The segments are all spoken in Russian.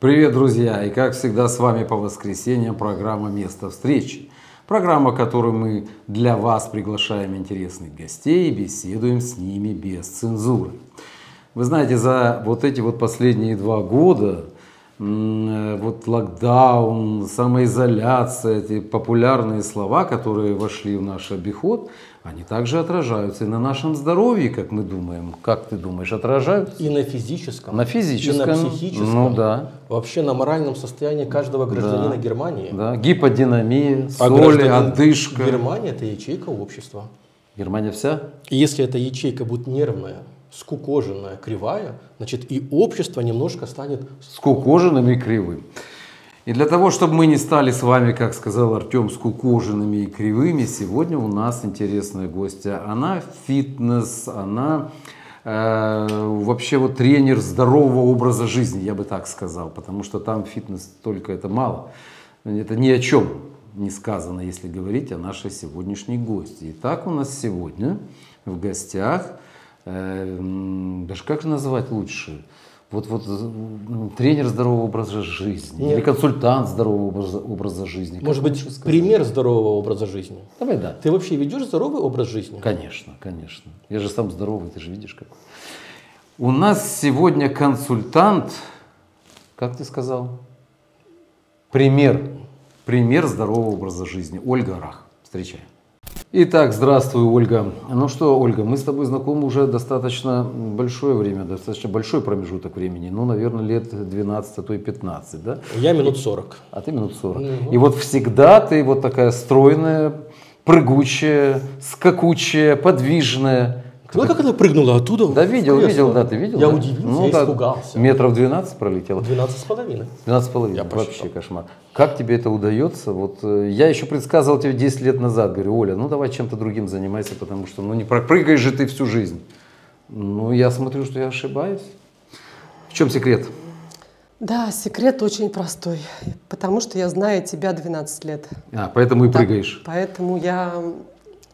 Привет, друзья! И как всегда с вами по воскресеньям программа «Место встречи». Программа, в которой мы для вас приглашаем интересных гостей и беседуем с ними без цензуры. Вы знаете, за вот эти вот последние два года вот локдаун, самоизоляция, эти популярные слова, которые вошли в наш обиход, они также отражаются и на нашем здоровье, как мы думаем. Как ты думаешь, отражаются? И на физическом, На физическом. и на психическом, Ну да. вообще на моральном состоянии каждого гражданина Да. Германии. да. Гиподинамия, А соли, отдышка. Германия это ячейка общества. Германия вся? И если эта ячейка будет нервная, скукоженная, кривая, значит и общество немножко станет скукоженным и кривым. И для того, чтобы мы не стали с вами, как сказал Артем, скукоженными и кривыми, сегодня у нас интересная гостья. Она фитнес, она э, вообще вот тренер здорового образа жизни, я бы так сказал, потому что там фитнес только это мало. Это ни о чем не сказано, если говорить о нашей сегодняшней гости. Итак, у нас сегодня в гостях, э, даже как назвать лучше? Вот, вот тренер здорового образа жизни Нет. или консультант здорового образа, образа жизни. Может быть, пример здорового образа жизни. Давай, да. Ты вообще ведешь здоровый образ жизни? Конечно, конечно. Я же сам здоровый, ты же видишь как. У нас сегодня консультант, как ты сказал? Пример. Пример здорового образа жизни. Ольга Рах. Встречаем. Итак, здравствуй, Ольга. Ну что, Ольга, мы с тобой знакомы уже достаточно большое время, достаточно большой промежуток времени. Ну, наверное, лет 12, а то и 15, да? Я минут 40. А ты минут 40. И вот всегда ты вот такая стройная, прыгучая, скакучая, подвижная. Ну как она прыгнула оттуда? Да, видел, кресло? видел, да, ты видел? Я да? удивился, Ну, я да, испугался. Метров 12 пролетело. 12 с половиной. 12 с половиной. Я Вообще посчитал. кошмар. Как тебе это удается? Вот э, я еще предсказывал тебе 10 лет назад. Говорю, Оля, ну давай чем-то другим занимайся, потому что ну не пропрыгаешь же ты всю жизнь. Ну, я смотрю, что я ошибаюсь. В чем секрет? Да, секрет очень простой, потому что я знаю тебя 12 лет. А, поэтому и Да, прыгаешь. Поэтому я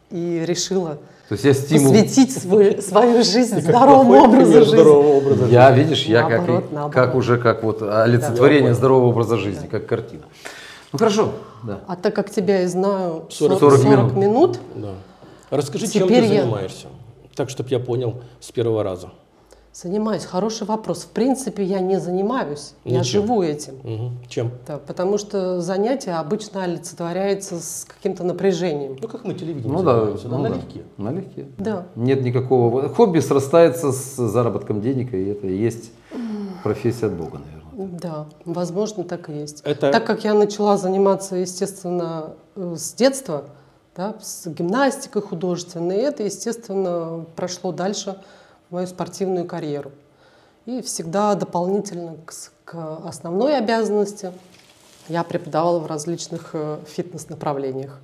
и решила То есть я стимул. посвятить свой- свою жизнь Как здоровому образу жизни. здорового образа жизни. Я, видишь, я как, и- Наоборот, наоборот. как уже как вот олицетворение понял. здорового образа жизни, как картина. Ну хорошо, да. А так как тебя я знаю 40 40, 40 минут, Да. Расскажи, чем Теперь ты я- занимаешься? Так, чтобы я понял с первого раза. Занимаюсь. Хороший вопрос. В принципе, я не занимаюсь, я Ничем. живу этим. Мгм. Чем? Да, потому что занятие обычно олицетворяется с каким-то напряжением. Ну, как мы телевидением Ну занимаемся, да, ну да. налегке. Налегке. Да. Нет никакого... Хобби срастается с заработком денег, и это и есть профессия от Бога, наверное. Да, возможно, так и есть. Это- Так как я начала заниматься, естественно, э, с детства, да, с гимнастикой художественной, это, естественно, прошло дальше мою спортивную карьеру. И всегда дополнительно к, к основной обязанности я преподавала в различных э, фитнес-направлениях.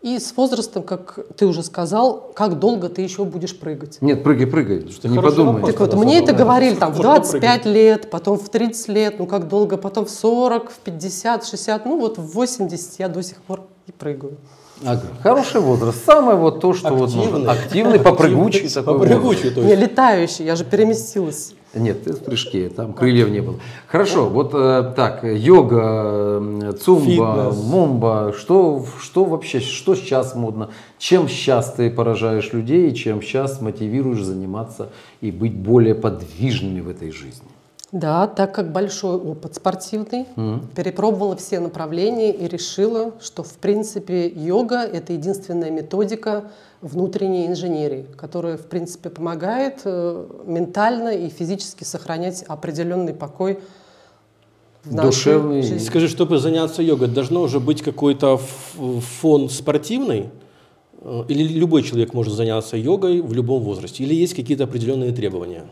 И с возрастом, как ты уже сказал, как долго ты еще будешь прыгать? Нет, прыгай, прыгай, что не подумай. Так вот, мне это говорили там в Можно 25 лет, потом в 30 лет, ну как долго, потом в 40, в 50, в 60, ну вот в 80 я до сих пор и прыгаю. Ага. Хороший возраст. Самое вот то, что вот Активный. нужно. активный, попрыгучий такой Попрыгучий, то Не есть. летающий, я же переместилась. Нет, ты в прыжке, там крыльев не было. Хорошо, вот э, так, йога, цумба, Фитнес. мумба, что, что вообще, что сейчас модно? Чем сейчас ты поражаешь людей, чем сейчас мотивируешь заниматься и быть более подвижными в этой жизни? Да, так как большой опыт спортивный, перепробовала все направления и решила, что в принципе йога – это единственная методика внутренней инженерии, которая в принципе помогает э, ментально и физически сохранять определенный покой в нашей Душевный. жизни. Скажи, чтобы заняться йогой, должно уже быть какой-то фон спортивный? Э, Или любой человек может заняться йогой в любом возрасте? Или есть какие-то определенные требования?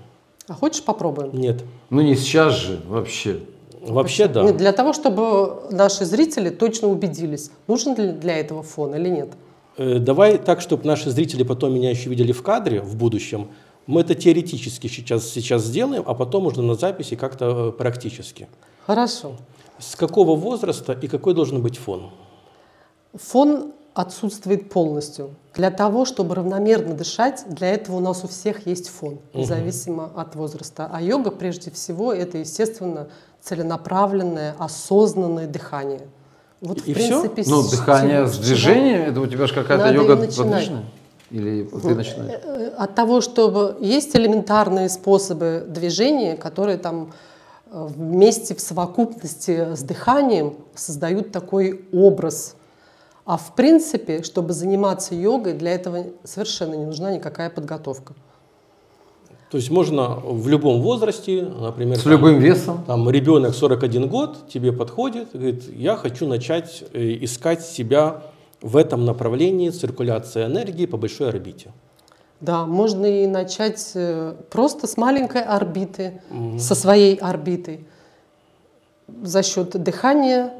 А хочешь попробуем? Нет. Ну не сейчас же вообще. Вообще да. Нет, Для того, чтобы наши зрители точно убедились, нужен ли для этого фон или нет. Э, Давай так, чтобы наши зрители потом меня еще видели в кадре в будущем. Мы это теоретически сейчас, сейчас сделаем, а потом уже на записи как-то э, практически. Хорошо. С какого возраста и какой должен быть фон? Фон отсутствует полностью. Для того, чтобы равномерно дышать, для этого у нас у всех есть фон, независимо от возраста. А йога, прежде всего, это, естественно, целенаправленное, осознанное дыхание. Вот, И в принципе, Ну, с- дыхание с движением, это у тебя же какая-то йога подвижная? Или ты начинаешь? Э, От того, чтобы есть элементарные способы движения, которые там э, вместе в совокупности с дыханием создают такой образ. А в принципе, чтобы заниматься йогой, для этого совершенно не нужна никакая подготовка. То есть можно в любом возрасте, например, С там, любым весом? там ребенок 41 год тебе подходит и говорит, я хочу начать э, искать себя в этом направлении циркуляции энергии по большой орбите. Да, можно и начать э, просто с маленькой орбиты, со своей орбитой, за счет дыхания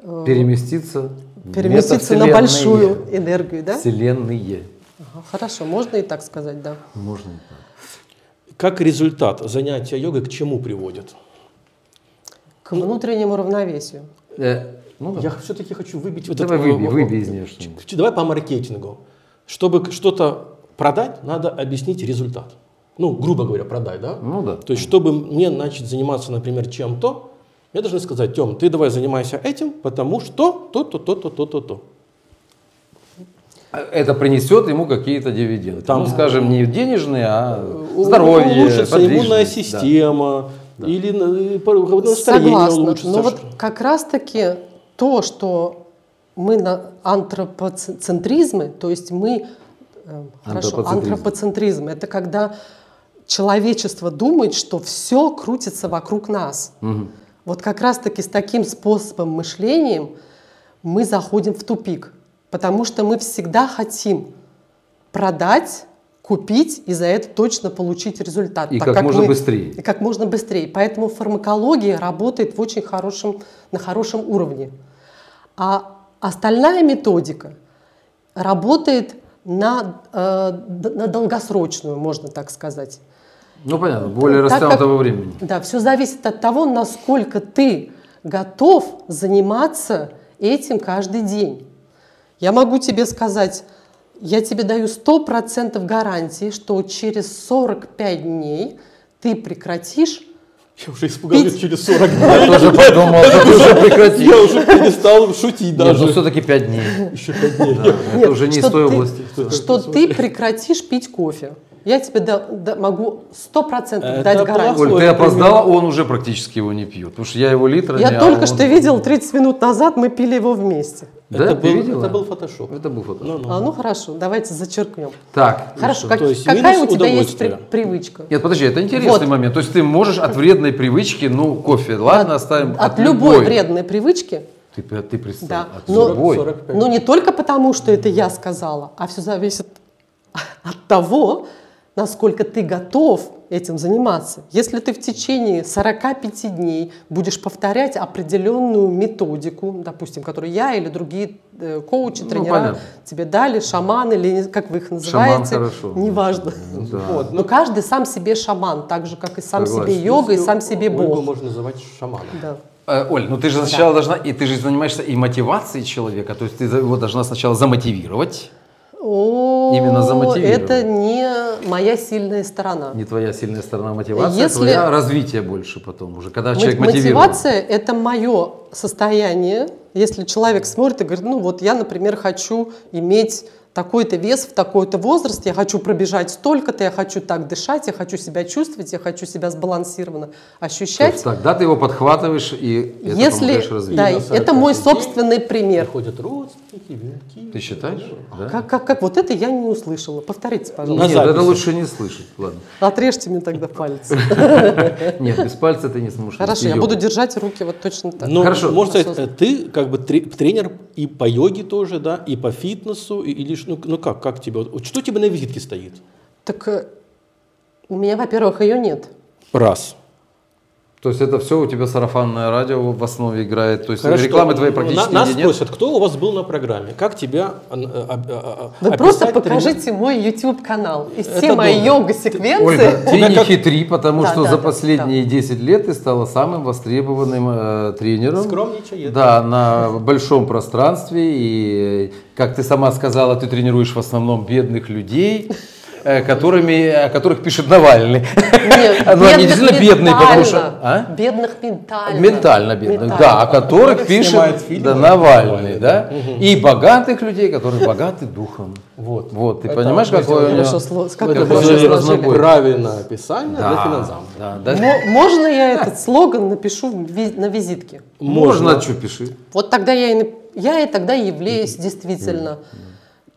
э, Переместиться, переместиться на большую энергию, да? Вселенные. Ага, хорошо, можно и так сказать, да. Можно и так. Как результат занятия йогой к чему приводит? К внутреннему равновесию. Э, ну, да. Я все-таки хочу выбить вот Давай это- выбей, выбей из нее что-нибудь. Ч- Давай по маркетингу. Чтобы что-то продать, надо объяснить результат. Ну, грубо говоря, продать, да? Ну да. То есть, чтобы мне начать заниматься, например, чем-то, мне должны сказать, Тем, ты давай занимайся этим, потому что то-то, то-то, то-то, то. Это принесет ему какие-то дивиденды. Там- ну, скажем, не денежные, а здоровье, Улучшится иммунная Да. система, или на- по- настроение Согласна. улучшится. Но вот как раз-таки то, что мы на антропоцентризме, то есть мы... э, Хорошо, Антропоцентризм. антропоцентризм. Это когда человечество думает, что все крутится вокруг нас. Мгм. Вот как раз-таки с таким способом мышления мы заходим в тупик, потому что мы всегда хотим продать, купить и за это точно получить результат. И так как можно мы- быстрее. И как можно быстрее. Поэтому фармакология работает в очень хорошем, на хорошем уровне. А остальная методика работает на, э, на долгосрочную, можно так сказать. Ну, понятно, более Так как- растянутого времени. Да, все зависит от того, насколько ты готов заниматься этим каждый день. Я могу тебе сказать, я тебе даю 100% гарантии, что через 45 дней ты прекратишь Я уже испугался Пить. через 40 Я дней. тоже подумал, что ты уже прекратил. Я уже перестал шутить Нет, ну даже. все-таки 5 дней. Еще 5 дней. Да, это уже не из той ты- области. Что ты прекратишь пить кофе. Я тебе да- да- могу 100% Это дать гарантию. Оль, ты опоздала, он уже практически его не пьет. Потому что я его литрами... Я а только он- что видел 30 минут назад, мы пили его вместе. Да, это, был, видела? это был фотошоп. Это был фото. Ну, ну. А, ну хорошо, давайте зачеркнем. Так, Хорошо, что? как- есть какая у тебя есть при- привычка? Нет, подожди, это интересный Вот. момент. То есть ты можешь от вредной привычки, ну, кофе, ладно, оставим От, любой вредной привычки, Ты, ты представь, Да. от Но- любой. 45. но не только потому, что это я сказала, а все зависит от того, насколько ты готов этим заниматься. Если ты в течение 45 дней будешь повторять определенную методику, допустим, которую я или другие э, коучи, Ну, тренера понятно. тебе дали, шаман или как вы их Шаман называете, хорошо. неважно. Да. Вот, Но каждый сам себе шаман, так же, как и сам Согласен. себе йога, и сам себе Ольгу бог. можно называть шаманом. Да. Э, Оль, ну ты же сначала должна, и ты же занимаешься и мотивацией человека, то есть ты его должна сначала замотивировать, О, Именно замотивировать. Это не моя сильная сторона. не твоя сильная сторона мотивация, Если- твоя развитие больше потом уже, когда Мо- человек мотивирован. Мотивация – это мое состояние. Если человек смотрит и говорит, ну вот я, например, хочу иметь такой-то вес в такой-то возраст, я хочу пробежать столько-то, я хочу так дышать, я хочу себя чувствовать, я хочу себя сбалансированно То ощущать. есть тогда ты его подхватываешь и это Если, помогаешь развить. да, И это мой 45 дней собственный пример. Приходят родственники, венки. Ты считаешь? Да? Как, как, как вот это я не услышала. Повторите, пожалуйста. Нет, это лучше не слышать. Ладно. Отрежьте мне тогда палец. Нет, без пальца ты не сможешь. Хорошо, я буду держать руки вот точно так. Но, Хорошо. можно сказать, ты как бы тре- тренер и по йоге тоже, да, и по фитнесу, и- или ш- ну, ну как, как тебе, вот что тебе на визитке стоит? Так э, у меня, во-первых, ее нет. Раз. То есть это все у тебя сарафанное радио в основе играет. То есть Хорошо. рекламы твоей практически На- Нас нет. спросят, кто у вас был на программе? Как тебя а, а, Вы просто тренер? покажите мой YouTube канал. И Это все мои добро. йога-секвенции. Ольга, ты не как- хитри, потому Да, что да, за да, последние 10 лет ты стала самым востребованным э, тренером. Скромничает. Да, на большом пространстве. И, как ты сама сказала, ты тренируешь в основном бедных людей, которыми, о которых пишет Навальный. Нет, Ну, они действительно бедные, потому что... А? Бедных ментально. Ментально бедных, Ментально. да, о которых пишет да, Навальный, да, и богатых людей, которые богаты духом. Вот. Вот, ты Это понимаешь, мы какой у него... Как. Правильное описание для Да, финансам. да, да. Мо- Можно я этот слоган напишу на визитке? Можно, что пиши. Вот тогда я и, я и тогда являюсь действительно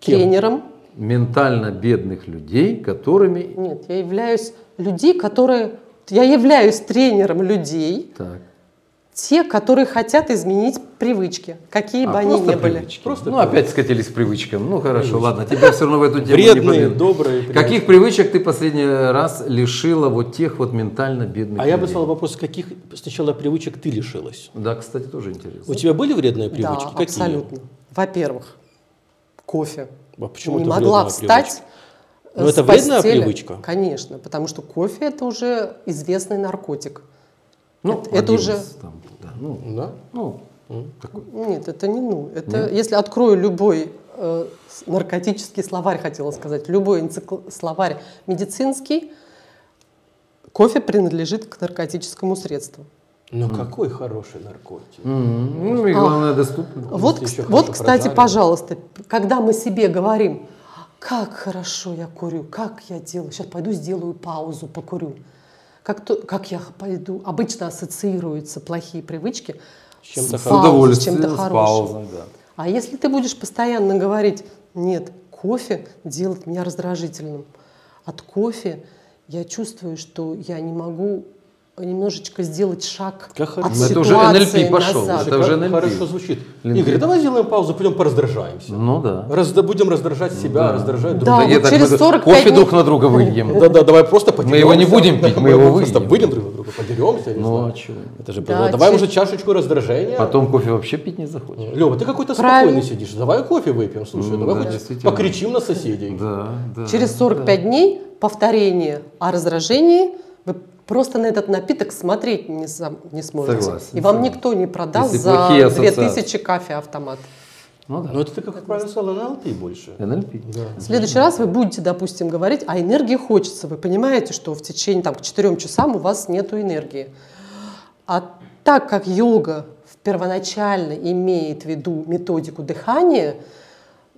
тренером. Ментально бедных людей, которыми... Нет, я являюсь людей, которые... Я являюсь тренером людей, Так. те, которые хотят изменить привычки, какие бы А, они просто ни были. привычки. Просто ну, опять скатились к привычкам. Ну, хорошо, ладно, тебя все равно в эту тему не Вредные, помню. добрые. Каких привычек ты последний раз лишила вот тех вот ментально бедных А я бы людей? задал вопрос, каких сначала привычек ты лишилась? Да, кстати, тоже интересно. У тебя были вредные Да, привычки? Какие? абсолютно. Во-первых, кофе. А почему не это могла встать. Но э, это с вредная постели. привычка? Конечно, потому что кофе это уже известный наркотик. Ну, это- это уже- там, да, ну, Да? ну, такой. Нет, это не ну. Это если открою любой э, наркотический словарь, хотела сказать, любой энцикл- словарь медицинский, кофе принадлежит к наркотическому средству. Но какой хороший наркотик. Мгм. Ну и главное, доступно. Вот, еще кс- вот, кстати, прожарено. пожалуйста, когда мы себе говорим, как хорошо я курю, как я делаю, сейчас пойду сделаю паузу, покурю. Как, то, как я пойду, обычно ассоциируются плохие привычки С чем-то с паузой, с чем-то хорошим. паузой, да. А если ты будешь постоянно говорить, нет, кофе делает меня раздражительным. От кофе я чувствую, что я не могу немножечко сделать шаг Как от. Ну, это уже ситуации NLP пошел, назад. это уже NLP. Хорошо звучит. NLP. Игорь, давай сделаем паузу, пойдем пораздражаемся. Ну да. Разда- будем раздражать себя, раздражать друг Да, друга. не вот через мы 45 кофе дней- друг на друга выйдем. Да-да, давай просто Мы его не подеремся. будем пить, мы его просто выйдем. друг на друга, подеремся, Ну, знаю. а чего? Это же Да. Давай уже чашечку раздражения. Потом кофе вообще пить не захочешь. Лева, ты какой-то спокойный сидишь. Давай кофе выпьем, слушай. Давай да, покричим на соседей. Да, да. Через 45 дней повторение о раздражении просто на этот напиток смотреть не, сам- не сможете. Согласен, И вам согласен. никто не продаст Если за плохие ассоциации. 2000 кафе автомат. Ну да. Но это ты, как правильно сказала, на ЛП больше. NLP. В следующий раз вы будете, допустим, говорить, а энергии хочется. Вы понимаете, что в течение там, к 4 часам у вас нет энергии. А так как йога в- первоначально имеет в виду методику дыхания,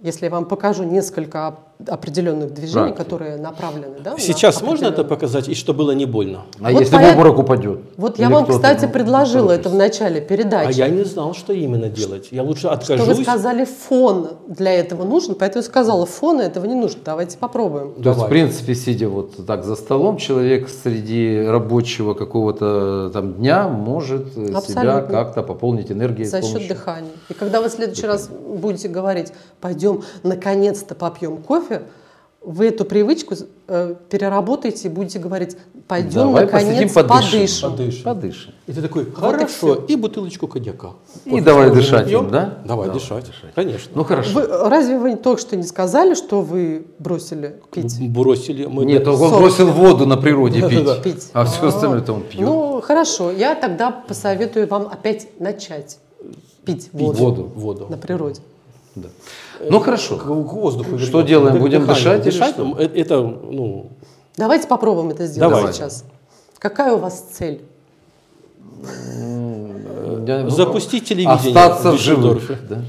если я вам покажу несколько определенных движений, Практик. которые направлены, да, на Сейчас можно это показать, и что было не больно? А Вот если в поэт- обморок упадет? Вот я вам, кстати, ну, предложила это в начале передачи. А я не знал, что именно делать. Я лучше что откажусь. вы сказали, фон для этого нужен, поэтому я сказала, фона этого не нужно. Давайте попробуем. То есть, в принципе, сидя вот так за столом, человек среди рабочего какого-то там дня может э, себя Абсолютно. как-то пополнить энергией. За счет дыхания. И когда вы в следующий раз будете говорить, пойдем наконец-то попьем кофе, вы эту привычку э, переработаете и будете говорить, пойдем Давай наконец посидим, подышим. подышим. Подышим. Подышим. И ты такой, Вот и хорошо, и, бутылочку коньяка. И Кофе давай дышать им, да? Давай, Давай дышать. Конечно. Ну хорошо. Вы, разве вы только что не сказали, что вы бросили пить? Бросили. Мы Нет, он Сорок. бросил воду на природе пить. Да-да-да. Пить. А все остальное-то он пьет. Ну, хорошо, я тогда посоветую вам опять начать пить, воду, воду. воду. на природе. Да. Ну хорошо. К, к воздуху. Что вернем. делаем? Дых- Будем дыхание. дышать Дышать, что? э, это, ну, Давайте попробуем это сделать Давай. сейчас. Какая у вас цель? Запустить телевидение Остаться в живых. Да.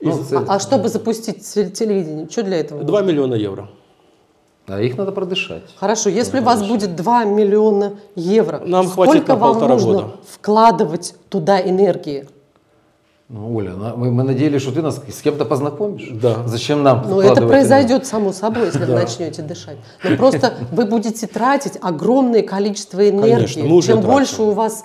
Ну. А, а чтобы запустить те- телевидение, что для этого? 2 миллиона евро. А их надо продышать. Хорошо, если у вас будет 2 миллиона евро, Нам хватит сколько на вам нужно года. вкладывать туда энергии? Ну, Оля, на- мы, мы надеялись, что ты нас с кем-то познакомишь. Да. Зачем нам Ну, это произойдет само собой, если вы начнете дышать. Но просто вы будете тратить огромное количество энергии. Конечно, Чем больше у вас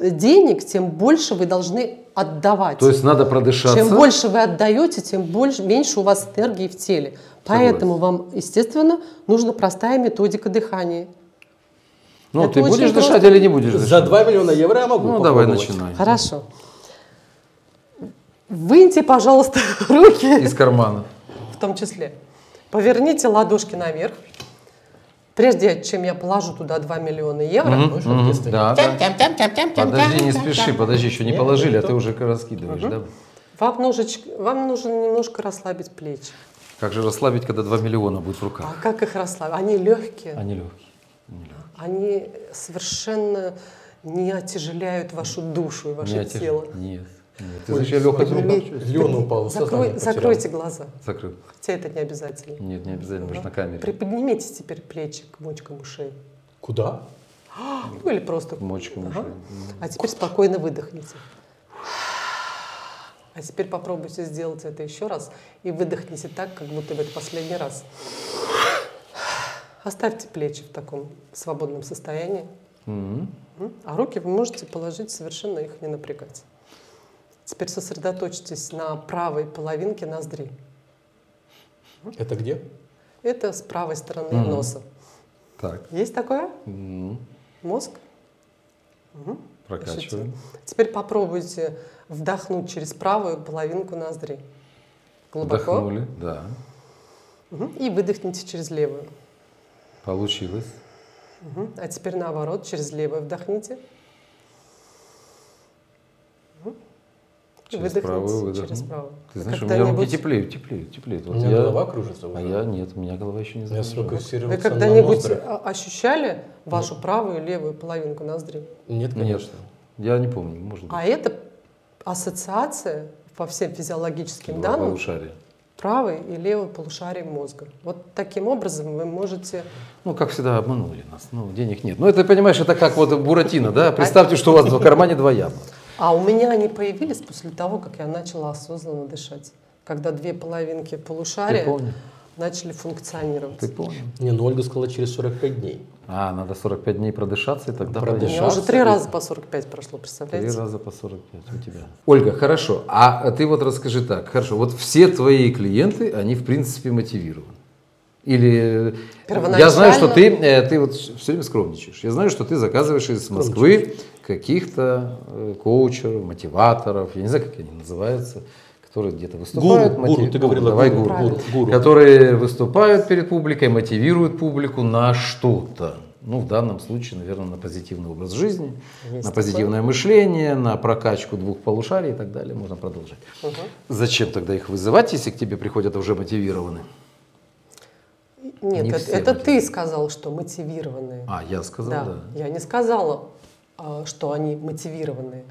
денег, тем больше вы должны отдавать. То есть надо продышаться. Чем больше вы отдаете, тем больше, меньше у вас энергии в теле. Поэтому вам, естественно, нужна простая методика дыхания. Ну, Это ты будешь просто. дышать или не будешь дышать? За 2 миллиона евро я могу Ну, давай начинай. Хорошо. Выньте, пожалуйста, руки, Из кармана. в том числе. Поверните ладошки наверх. Прежде чем я положу туда 2 миллиона евро? Да, да. Подожди, не спеши, подожди, еще не положили, а ты уже раскидываешь, да? вам, ножечк- вам нужно немножко расслабить плечи. Как же расслабить, когда 2 миллиона будет в А руках? как их расслабить? Они легкие, Они легкие. они совершенно не отяжеляют вашу душу и ваше Не тело. Нет. Нет. Ты из руках чувствую. Леон упал. Закрой- закройте глаза, Закрыл. хотя это не обязательно. Нет, не обязательно, можно на камере. Приподнимите теперь плечи к мочкам ушей. Куда? Ну или просто. Мочкам Ага. ушей. А теперь спокойно выдохните. А теперь попробуйте сделать это еще раз и выдохните так, как будто бы это последний раз. Оставьте плечи в таком свободном состоянии. М? А руки вы можете положить совершенно их не напрягать. Теперь сосредоточьтесь на правой половинке ноздри. Это где? Это с правой стороны Мгм. носа. Так. Есть такое? М, Мозг? Мгм. Прокачиваем. Теперь попробуйте вдохнуть через правую половинку ноздри. Глубоко. Вдохнули, да. Мгм. И выдохните через левую. Получилось. Мгм. А теперь наоборот, через левую вдохните. Мгм. И Через правую выдохнул. через правую. Ты знаешь, у меня руки когда-нибудь- теплеют, теплеют, теплеют. У Вот меня я- голова кружится А уже. я нет, у меня голова еще не загружена. Вы когда-нибудь а- ощущали вашу правую и левую половинку ноздри? Нет, Нет, конечно. я не помню, может быть. А это ассоциация по всем физиологическим Два данным полушария. правой и левой полушарий мозга. Вот таким образом вы можете Ну, как всегда, обманули нас. Ну, денег нет. Ну, это, понимаешь, это как вот Буратино, да? Представьте, что у вас в кармане два яблока. А у меня они появились после того, как я начала осознанно дышать. Когда две половинки полушария начали функционировать. Ты помнишь? Не, ну Ольга сказала через 45 дней. А, надо 45 дней продышаться, и тогда У Продышаться. меня пойдет. уже три раза по 45 прошло, Три представляете? раза по 45 у тебя. Ольга, хорошо. А ты вот расскажи так. Хорошо, вот все твои клиенты, они в принципе мотивированы. Или э, я знаю, что ты, э, ты вот все время скромничаешь. Я знаю, что ты заказываешь из Москвы каких-то э, коучеров, мотиваторов, я не знаю, как они называются, которые где-то выступают. Гуру, гуру, ты говорила давай гуру, гуру. Гуру. Которые выступают перед публикой, мотивируют публику на что-то. Ну, в данном случае, наверное, на позитивный образ жизни, Есть на такое. позитивное мышление, на прокачку двух полушарий и так далее. Можно продолжать. Мгм. Зачем тогда их вызывать, если к тебе приходят уже мотивированы? Нет, Не это, это ты сказал, что мотивированные. А, я сказал, да. да. Я не сказала, что они мотивированные.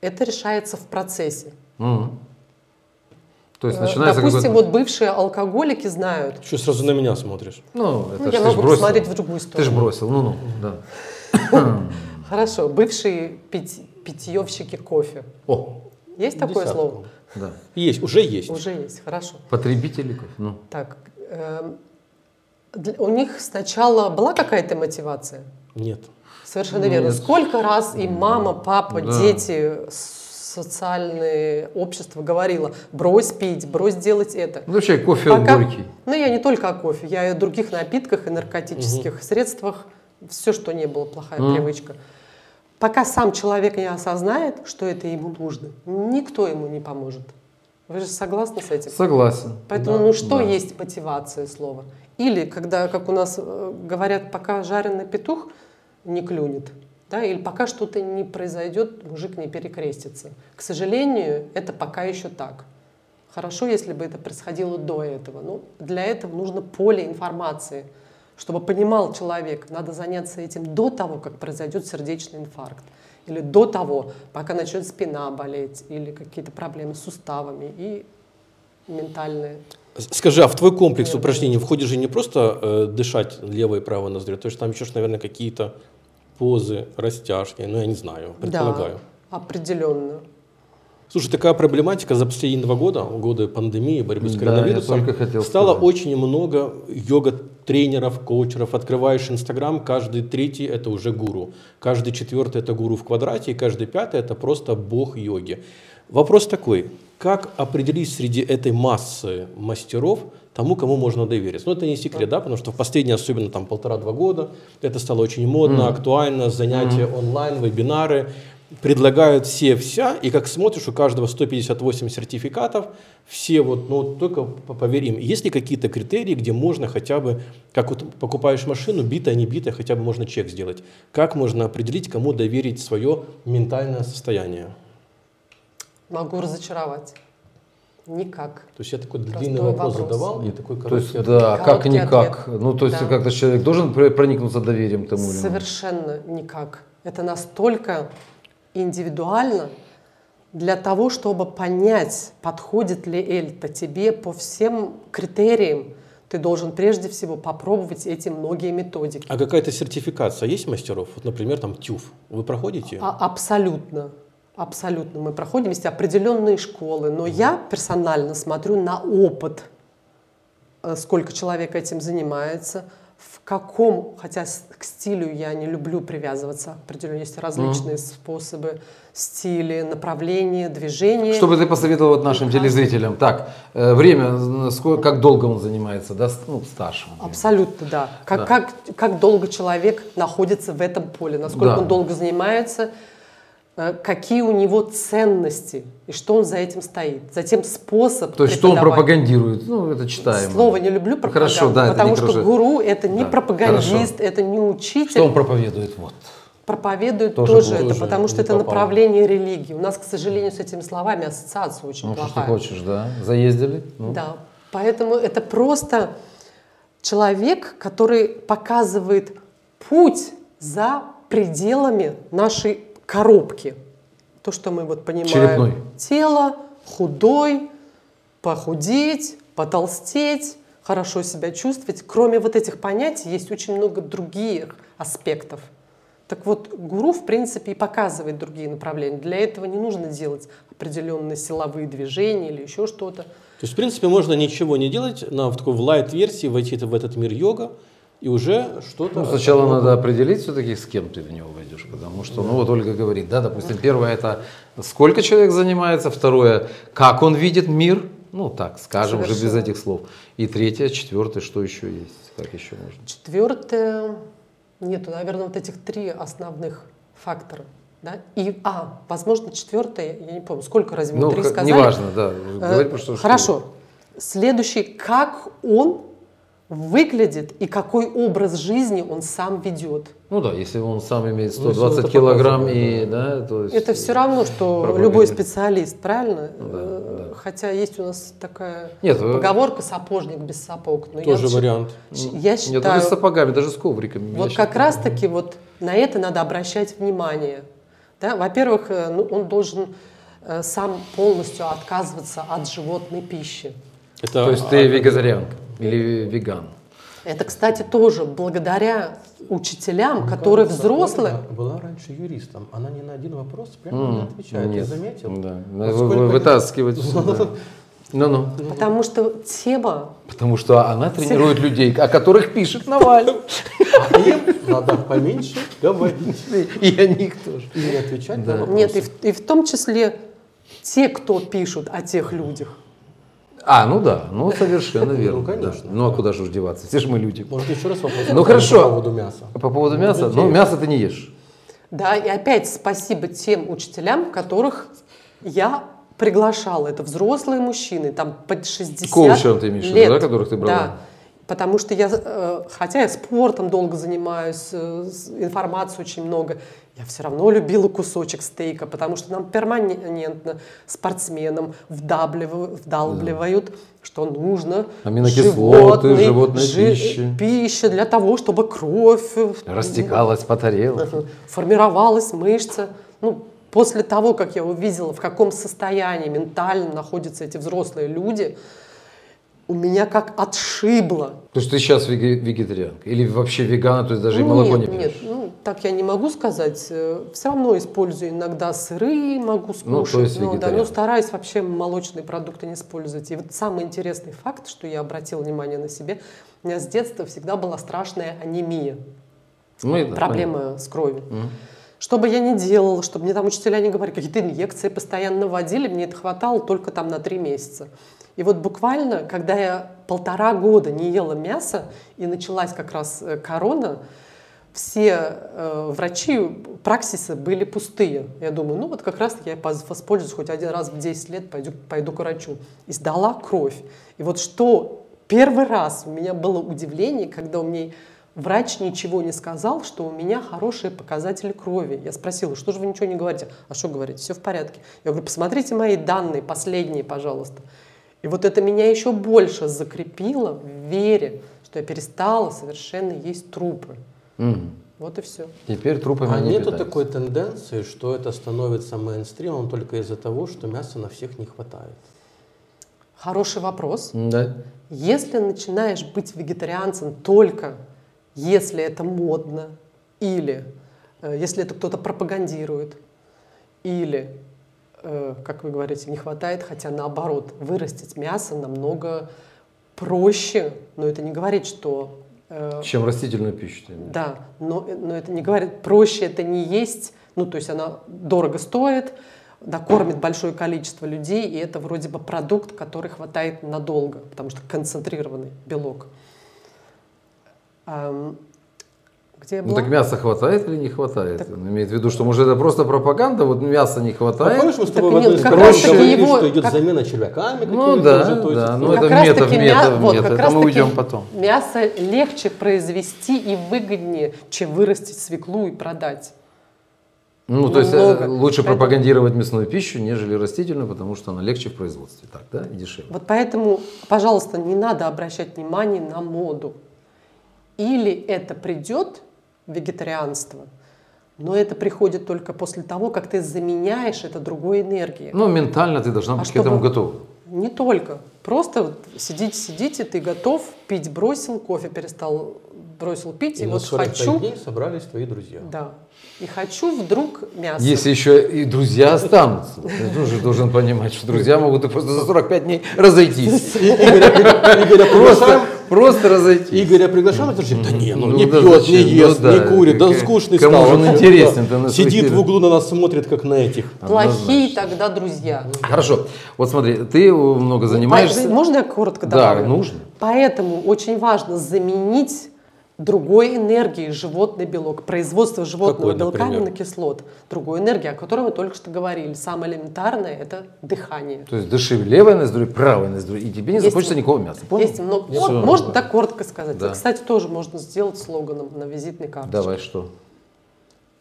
Это решается в процессе. Мгм. То есть Э, начинается Допустим, вот бывшие алкоголики знают. Что сразу на меня смотришь? Ну, это Ну, ж я могу бросил. посмотреть в другую Ты же сторону. бросил, ну-ну, да. Хорошо, бывшие пить- питьевщики кофе. О, Есть такое слово? да. Есть, уже есть. Уже есть, хорошо. Потребители кофе, ну. Так, эм, у них сначала была какая-то мотивация? Нет. Совершенно верно. Нет. Сколько раз и мама, папа, Да. дети, социальное общество говорило, брось пить, брось делать это. Ну, вообще кофе Пока- горький. Ну, я не только о кофе, я и о других напитках и наркотических средствах, все, что не было плохая Мгм. привычка. Пока сам человек не осознает, что это ему нужно, никто ему не поможет. Вы же согласны с этим? Согласен. Поэтому, Да, ну что да. есть мотивация слова? Или когда, как у нас э, говорят, пока жареный петух не клюнет, да, или пока что-то не произойдет, мужик не перекрестится. К сожалению, это пока еще так. Хорошо, если бы это происходило до этого. Но для этого нужно поле информации, чтобы понимал человек, надо заняться этим до того, как произойдет сердечный инфаркт. Или до того, пока начнет спина болеть, или какие-то проблемы с суставами и ментальные. Скажи, а в твой комплекс Нет, упражнений входит же не просто э, дышать левой и правой ноздрю, то есть там еще, наверное, какие-то позы, растяжки, ну я не знаю, предполагаю. Да, определенно. Слушай, такая проблематика за последние два года, годы пандемии, борьбы с Да, коронавирусом, только хотел стало сказать. очень много йога-тренеров, коучеров. Открываешь Инстаграм, каждый третий – это уже гуру, каждый четвертый – это гуру в квадрате, и каждый пятый – это просто бог йоги. Вопрос такой, как определить среди этой массы мастеров тому, кому можно довериться. Ну, это не секрет, да, потому что в последние, особенно там полтора-два года, это стало очень модно, mm. актуально, занятия mm. онлайн, вебинары, предлагают все вся, и как смотришь, у каждого 158 сертификатов, все вот, ну, только поверим. Есть ли какие-то критерии, где можно хотя бы, как вот покупаешь машину, битая, не битая, хотя бы можно чек сделать? Как можно определить, кому доверить свое ментальное состояние? Могу разочаровать. Никак. То есть я такой Простой длинный вопрос, вопрос задавал и такой короткий То есть, да, как никак? Ответ. Ну, то есть, да. как-то человек должен проникнуться доверием тому или Совершенно никак. Это настолько индивидуально для того, чтобы понять, подходит ли Эльта тебе по всем критериям, ты должен прежде всего попробовать эти многие методики. А какая-то сертификация есть мастеров? Вот, например, там ТЮФ. Вы проходите? А, абсолютно. Абсолютно. Мы проходим, есть определенные школы, но я персонально смотрю на опыт, э, сколько человек этим занимается, в каком, хотя к стилю я не люблю привязываться, определенно есть различные mm. способы, стили, направления, движения. Что бы ты посоветовал вот нашим телезрителям? Так, э, время, сколько, как долго он занимается, да, ну, стаж? Абсолютно, да. Как, да. Как, как долго человек находится в этом поле, насколько да. он долго занимается, Э, какие у него ценности и что он за этим стоит. Затем способ То есть что он пропагандирует, ну это читаем. Слово не люблю пропаганду, Хорошо, да, потому что хорошо. гуру это не да, пропагандист, хорошо. это не учитель. Что он проповедует? Вот. Проповедует тоже, тоже это, потому что это попал. направление религии. У нас, к сожалению, с этими словами ассоциация очень ну, плохая. что ты хочешь, да? Заездили? Ну. Да. Поэтому это просто человек, который показывает путь за пределами нашей коробки. То, что мы вот понимаем. Черепной. Тело, худой, похудеть, потолстеть, хорошо себя чувствовать. Кроме вот этих понятий есть очень много других аспектов. Так вот, гуру, в принципе, и показывает другие направления. Для этого не нужно делать определенные силовые движения или еще что-то. То есть, в принципе, можно ничего не делать, на, в такой в лайт-версии войти в этот мир йога, и уже что-то... Ну, сначала основное... надо определить все-таки, с кем ты в него войдешь, потому что, да. ну вот Ольга говорит, да, допустим, первое это сколько человек занимается, второе, как он видит мир, ну так, скажем Совершенно. уже без этих слов. И третье, четвертое, что еще есть, как еще можно? Четвертое, нету, наверное, вот этих три основных фактора. Да? И, а, возможно, четвертое, я не помню, сколько разве мы ну, три сказали? Неважно, да. Говорить, э, что, хорошо. Следующий, как он выглядит и какой образ жизни он сам ведет. Ну да, если он сам имеет 120 ну, килограмм и да, то есть это все равно, что любой специалист, правильно? Ну, да, да. Хотя есть у нас такая Нет, поговорка "сапожник без сапог", но тоже я, вариант. Я считаю. Нет, даже с сапогами, даже с ковриками. Вот как раз таки вот на это надо обращать внимание. Да? Во-первых, э, ну, он должен э, сам полностью отказываться от животной пищи. Это, то есть ты вегетарианка? Или веган? Это, кстати, тоже благодаря учителям, Мне которые кажется, взрослые. Была, была раньше юристом. Она ни на один вопрос прямо mm, не отвечает. Нет. Я заметил. Да. Вы, вы, вытаскивать. Ну-ну. Потому что тема... Потому что она тренирует людей, о которых пишет Навальный. А им надо поменьше говорить. И о них тоже. И не отвечать на вопросы. Нет, и в, и в том числе те, кто пишут о тех людях. А, ну да, ну совершенно ну, верно. Ну, конечно. Да. Ну а куда же уж деваться? Все же мы люди. Может, еще раз вопрос ну, хорошо. по поводу мяса. По поводу мяса? Ну, мясо ты не ешь. Да, и опять спасибо тем учителям, которых я приглашала. Это взрослые мужчины, там под 60 Коучером ты имеешь в виду, да, которых ты брала? Да. Потому что я, э, хотя я спортом долго занимаюсь, э, информации очень много, я все равно любила кусочек стейка, потому что нам перманентно спортсменам вдавливают, вдалбливают, да. что нужно Аминокислоты, животная жи, пища. пища для того, чтобы кровь э, растекалась по тарелке, формировалась мышца. Ну, после того, как я увидела, в каком состоянии ментально находятся эти взрослые люди, у меня как отшибло. То есть ты сейчас вегетарианка? Или вообще вегана, то есть даже ну, и молоко нет, не пьешь? Нет, ну так я не могу сказать. Э, Все равно использую иногда сыры, могу скушать. Ну, то есть но, да, но стараюсь вообще молочные продукты не использовать. И вот самый интересный факт, что я обратила внимание на себе, у меня с детства всегда была страшная анемия. Ну, это Проблема понятно. с кровью. Mm. Что бы я ни делала, чтобы мне там учителя не говорили, какие-то инъекции постоянно вводили, мне это хватало только там на три месяца. И вот буквально, когда я полтора года не ела мясо, и началась как раз э, корона, все э, врачи праксисы были пустые. Я думаю, ну вот как раз я воспользуюсь хоть один раз в 10 лет, пойду, пойду к врачу. И сдала кровь. И вот что первый раз у меня было удивление, когда у меня врач ничего не сказал, что у меня хорошие показатели крови. Я спросила, что же вы ничего не говорите? А что говорите? Все в порядке. Я говорю, посмотрите мои данные, последние, пожалуйста. И вот это меня еще больше закрепило в вере, что я перестала совершенно есть трупы. Мгм. Вот и все. Теперь трупами А не нету питаются. такой тенденции, что это становится мейнстримом только из-за того, что мяса на всех не хватает? Хороший вопрос. Да. Если начинаешь быть вегетарианцем только если это модно, или э, если это кто-то пропагандирует, или, как вы говорите, не хватает, хотя наоборот, вырастить мясо намного проще, но это не говорит, что э, Чем растительную пищу. Да, но, но это не говорит, проще это не есть, ну то есть она дорого стоит, накормит большое количество людей, и это вроде бы продукт, который хватает надолго, потому что концентрированный белок. Где Ну так мяса хватает или не хватает? Он имеет в виду, что может это просто пропаганда, вот мяса не А хватает. помнишь, мы с Так тобой в нет, одной из говорили, его- что идет как- замена червяками Ну да, уже, то есть, да, ну, ну это метод, мя- вот, метод. как Это мы уйдем потом. Мясо легче произвести и выгоднее, чем вырастить свеклу и продать. Ну, то есть э, Много. лучше Поэтому- пропагандировать мясную пищу, нежели растительную, потому что она легче в производстве. Так, да, и дешевле. Вот поэтому, пожалуйста, не надо обращать внимание на моду. Или это придет, вегетарианство, но это приходит только после того, как ты заменяешь это другой энергией. Ну, ментально ты должна А быть к чтобы- этому готова. Не только. Просто вот сидите, сидите, ты готов, пить бросил, кофе перестал, бросил пить, И и, на вот 45 хочу, дней собрались твои друзья. да, и хочу вдруг мясо. Если еще и друзья останутся. Ты тоже должен понимать, что друзья могут и просто за 45 дней разойтись. Игоря Просто, просто разойтись. Игоря приглашаем, это да не, ну, не да пьет, зачем? не Ну ест, да, не курит, да скучный кому стал. же он да. на Сидит в углу на нас смотрит, как на этих. Плохие тогда друзья. Хорошо. Вот смотри, ты много занимаешься. Можно я коротко Да, добавлю? нужно. Поэтому очень важно заменить другой энергией животный белок. Производство животного Какой, белка например? аминокислот. Другой энергии, о которой мы только что говорили. Самое элементарное – это дыхание. То есть дыши левой ноздрю, правой ноздрю, и тебе не Есть- захочется никакого мяса. Понял? Есть много. Всё. Вот можно так коротко сказать. Да. Это, кстати, тоже можно сделать слоганом на визитной карточке. Давай что?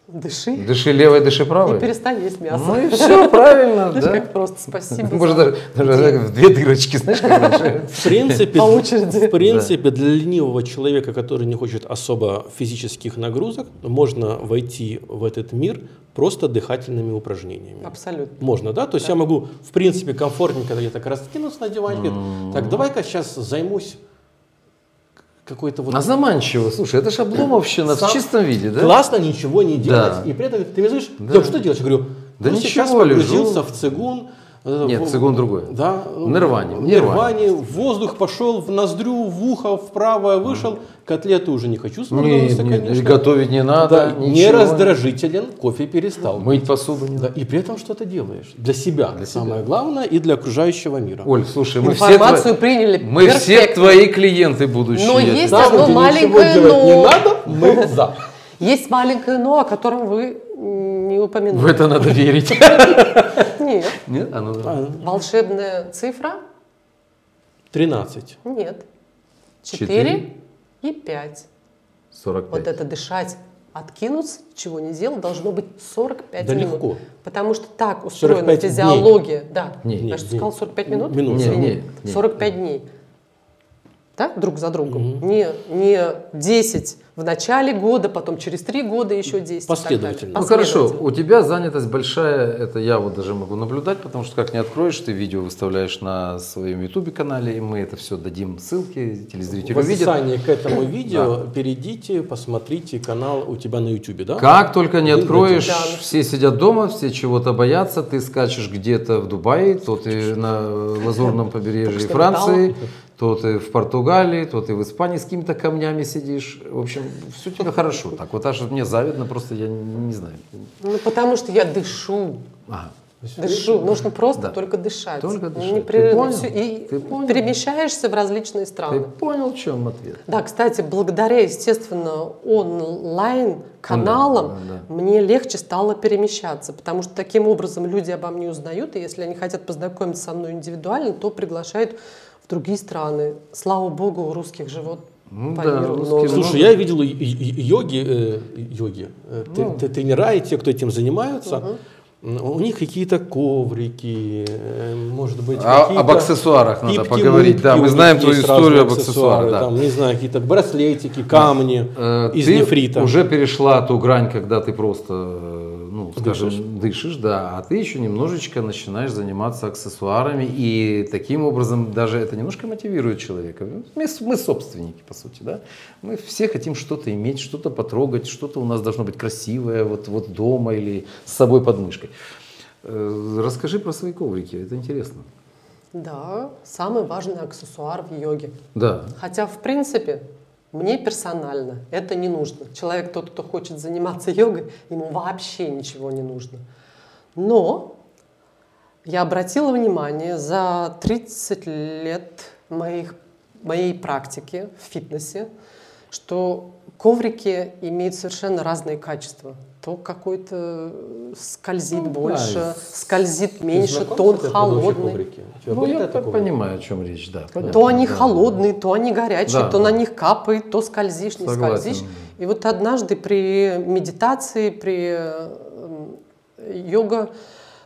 Дыши Дыши левой, дыши и правой. перестань есть мясо. Ну и все, правильно, да. как просто спасибо. Может даже, даже в две дырочки, знаешь, как раньше. В принципе, По очереди. в принципе, для ленивого человека, который не хочет особо физических нагрузок, можно войти в этот мир просто дыхательными упражнениями. Абсолютно. Можно, да? То есть я могу, в принципе, комфортненько где-то раскинуться на диванчике. Так, давай-ка сейчас займусь какой-то вот... А заманчиво, слушай, это же обломовщина в Сам- чистом виде, да? Классно ничего не делать. Да. И при этом ты мне говоришь, Да. «Тём, что делаешь? Я говорю, Да ну, ничего, сейчас лежу. погрузился в цигун. Нет, в- цигун другой. Да. В нирване, в В нирване. Воздух пошел в ноздрю, в ухо, в правое вышел. Котлеты уже не хочу с Нет, Макдональдса, нет, конечно. готовить не надо, Да, не раздражителен, кофе перестал. Мыть посуду не Да, надо. и при этом что-то делаешь. Для себя, самое главное, и для окружающего мира. Оль, слушай, мы все, Информацию твои, приняли мы все перфектно. твои клиенты будущие. Но есть Там, одно маленькое делать не но. надо, мы за. Есть маленькое но, о котором вы не В упомянули. это надо верить. Нет. Нет? А ну да. А, Волшебная цифра? 13. Нет. Четыре. Четыре и пять. 45. Вот это дышать, откинуться, чего не делать, должно быть 45 Да минут. легко. Потому что так устроена 45 дней. физиология. Да. Не, Я что сказал 45 минут? Минут. Извини. Не, не, не. 45 дней. Да, друг за другом. Не, не 10 в начале года, потом через 3 года еще 10. и так далее. Последовательно. Ну хорошо, Последовательно. у тебя занятость большая, это я вот даже могу наблюдать, потому что как не откроешь, ты видео выставляешь на своем YouTube канале, и мы это все дадим ссылки, телезрители В увидят. описании к этому видео перейдите, посмотрите канал у тебя на YouTube, да? Как только не откроешь, Да. все сидят дома, все чего-то боятся, ты скачешь где-то в Дубае, то ты на лазурном побережье Франции, то ты в Португалии, то ты в Испании с какими-то камнями сидишь. В общем, все у тебя хорошо. Так вот аж мне завидно, просто я не, не знаю. Ну, потому что я дышу. Ага. Дышу. Нужно просто Да. только дышать. Только дышать. Непрерывно Ты понял? И Ты понял? перемещаешься в различные Ты страны. понял, в чем ответ? Да, кстати, благодаря, естественно, онлайн-каналам Да, да, мне легче стало перемещаться, потому что таким образом люди обо мне узнают, и если они хотят познакомиться со мной индивидуально, то приглашают в другие страны. Слава богу, у русских живот Ну по да, миру много. Слушай, я видел йоги, э, йоги, э, Ну. тренера и те, кто этим занимаются. М, У них какие-то коврики, э, может быть, А- какие-то об аксессуарах надо пипки, поговорить. Да, мы знаем твою историю об аксессуарах. да. Там, не знаю, какие-то браслетики, камни Э, из ты нефрита. уже перешла ту грань, когда ты просто, скажем, Дышишь. дышишь. да, а ты еще немножечко начинаешь заниматься аксессуарами, и таким образом даже это немножко мотивирует человека. Мы, мы собственники, по сути, да. Мы все хотим что-то иметь, что-то потрогать, что-то у нас должно быть красивое, вот, вот дома или с собой под мышкой. Э, Расскажи про свои коврики, это интересно. Да, самый важный аксессуар в йоге. Да. Хотя, в принципе, мне персонально это не нужно. Человек, тот, кто хочет заниматься йогой, ему вообще ничего не нужно. Но я обратила внимание за 30 лет моих, моей практики в фитнесе, что коврики имеют совершенно разные качества. То какой-то скользит Ну, больше, да. скользит меньше, то он холодный. Ну, я такое? понимаю, о чем речь, да. понятно, То они да. холодные, то они горячие, Да, то на них капает, то скользишь, не Согласен. скользишь. И вот однажды при медитации, при э, йога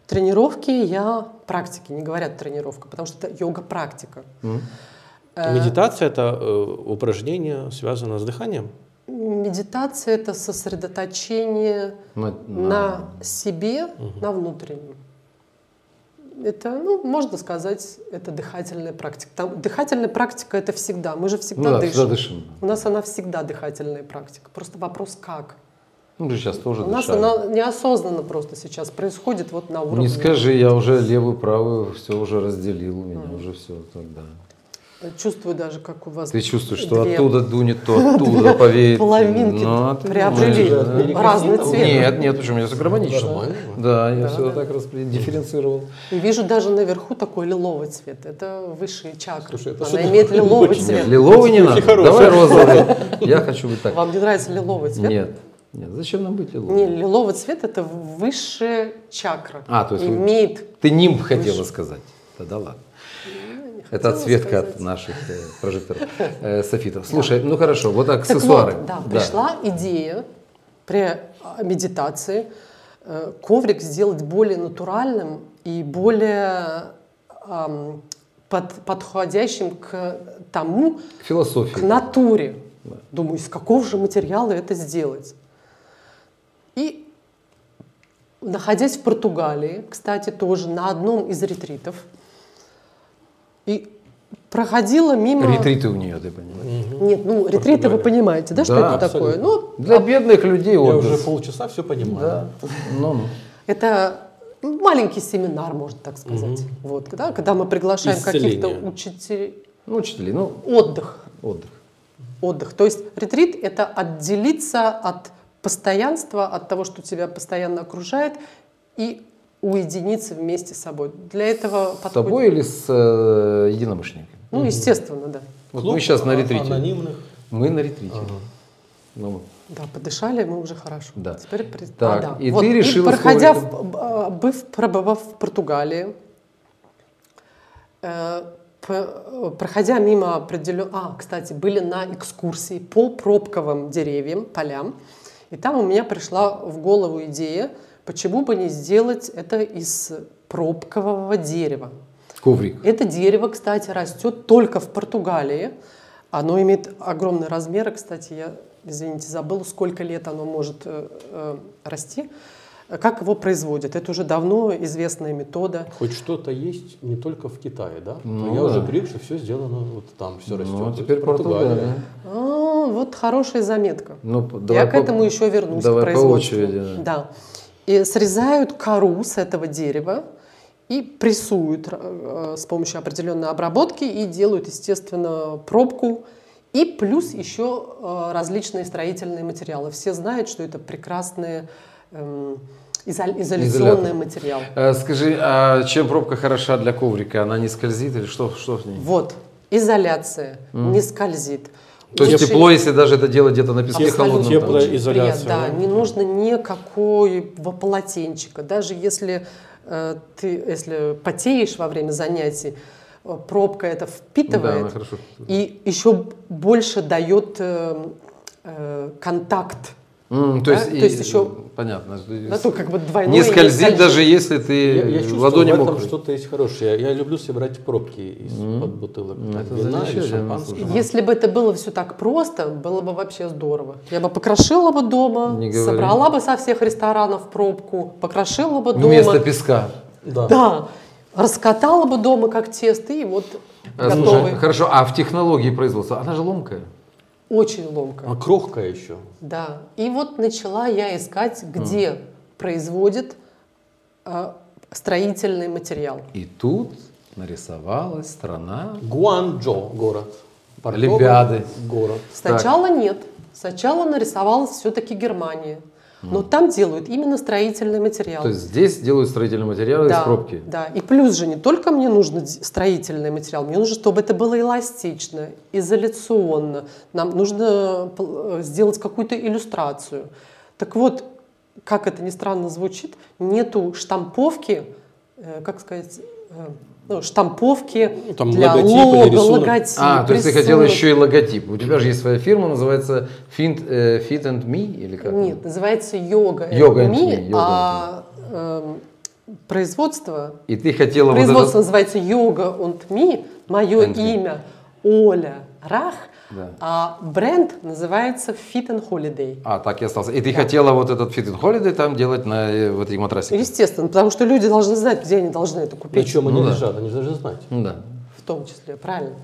тренировке я практике, не говорят тренировка, потому что это йога-практика. Э, Медитация это э, упражнение, связанное с дыханием. Медитация это сосредоточение На- на себе, на внутреннем. Это, ну, можно сказать, это дыхательная практика. Там, дыхательная практика это всегда. Мы же Ну всегда да, дышим. всегда дышим. У нас она всегда дыхательная практика. Просто вопрос как. Ну, сейчас тоже У нас дышали. она неосознанно просто сейчас происходит вот на уровне. Не скажи, я уже левую, правую все уже разделил, у меня уже все тогда. Чувствую даже, как у вас Ты чувствуешь, что две оттуда дунет, то оттуда повеет. половинки Ну, приобрели да? разный цвет. Нет, нет, почему? Я все гармонично. Нормально. Да, я Да, все да. так распри- дифференцировал. И вижу даже наверху такой лиловый цвет. Это высшие чакры. Слушай, это Она имеет лиловый очень цвет. Лиловый не надо, давай розовый. Я хочу быть так. Вам не нравится лиловый цвет? Нет, нет, зачем нам быть лиловым? Не, лиловый цвет это высшая чакра. А, то есть имеет Ты нимб хотела сказать. Да, да ладно. Это хотела отсветка от наших э, прожекторов, э, софитов. Слушай, ну хорошо, вот Так аксессуары. вот, да, пришла идея при а, медитации э, коврик сделать более натуральным и более под- подходящим к тому, Философия. к натуре. Думаю, из какого же материала это сделать? И находясь в Португалии, кстати, тоже на одном из ретритов, и проходила мимо... Ретриты у нее, ты понимаешь. Нет, ну ретриты вы Португалия. понимаете, да, что Да, это такое? абсолютно. Ну, Для бедных людей Я отдых. уже полчаса все понимаю. Да. Ну, ну. это маленький семинар, можно так сказать. Вот, да, когда мы приглашаем каких-то учителей. Ну, учителей, ну, Отдых. отдых. Отдых. То есть ретрит – это отделиться от постоянства, от того, что тебя постоянно окружает, и уединиться вместе с собой. Для этого С подходит... тобой или с э, единомышленниками? Ну, естественно, да. Вот Клуб мы сейчас на ретрите. Анонимных. Мы на ретрите. Ну, Да, подышали мы уже хорошо. Да. Теперь при- Так, а, да. и ты решила с проходя, в, а, быв, пробывав в Португалии, э, проходя мимо определенных... А, кстати, были на экскурсии по пробковым деревьям, полям, и там у меня пришла в голову идея, почему бы не сделать это из пробкового дерева. коврик. Это дерево, кстати, растет только в Португалии. Оно имеет огромные размеры. Кстати, я, извините, забыла, сколько лет оно может э, э, расти. Как его производят? Это уже давно известная метода. Хоть что-то есть не только в Китае, да? Ну Но я да. уже привык, что все сделано вот там, все растет. Ну, есть теперь Португалия. А, вот хорошая заметка. Ну, п- Я давай к по- этому еще вернусь. Давай к по очереди. да. Да. И срезают кору с этого дерева и прессуют э, с помощью определенной обработки и делают, естественно, пробку И плюс еще э, различные строительные материалы. Все знают, что это прекрасные эм, изо- изоляционный Изолятор. материал. Э, Скажи, а чем пробка хороша для коврика? Она не скользит или что, что в ней? Вот, изоляция не скользит. То есть тепло, если даже это делать где-то на песке холодном. там. Теплая очень изоляция, приятно, да? Да, не нужно никакого полотенчика. Даже если э, ты, если потеешь во время занятий, э, пробка это Да, впитывает хорошо. и еще больше дает э, э, контакт. М, то, Да, есть, то и- есть еще- Понятно. Да, то как бы двойное не скользит скользит. даже если ты Я, я чувствую, ладони в этом что-то есть хорошее. Я, я люблю собирать пробки из-под бутылок. Ну, там, это вина или слушай. Если бы это было все так просто, было бы вообще здорово. Я бы покрошила бы дома, Не говори. собрала бы со всех ресторанов пробку, покрошила бы дома. Вместо песка. Да. Да, раскатала бы дома как тесто и вот А, слушай, готовый. хорошо, а в технологии производства, она же ломкая. Очень ломко. А крохкая еще. Да. И вот начала я искать, где производят э, строительный материал. И тут нарисовалась страна. Гуанчжоу город. Портовый Олимпиады. Город. Сначала нет. Сначала нарисовалась все-таки Германия. Но там делают именно строительный материал. То есть здесь делают строительные материалы из да, пробки. Да, и плюс же не только мне нужно д- строительный материал, мне нужно, чтобы это было эластично, изоляционно. Нам нужно э, сделать какую-то иллюстрацию. Так вот, как это ни странно звучит, нету штамповки, э, как сказать, э, ну, штамповки Ну, там для логотип или лого, рисунок. логотип, А, то есть ты хотела рисунок. еще и логотип. У тебя же есть своя фирма, называется Fit, э, Fit and Me или как? Нет, называется йога. Йога and and me, me, йога а эм, производство И ты хотела вот Производство это... называется Yoga und Me. Мое And me. имя Оля Рах, Да. а бренд называется Fit and Holiday. А, так и остался. И ты хотела вот этот Fit and Holiday там делать на э, вот этих матрасиках? Естественно, потому что люди должны знать, где они должны это На купить. чем они Ну да. лежат, они должны знать. Ну да. В том числе, правильно.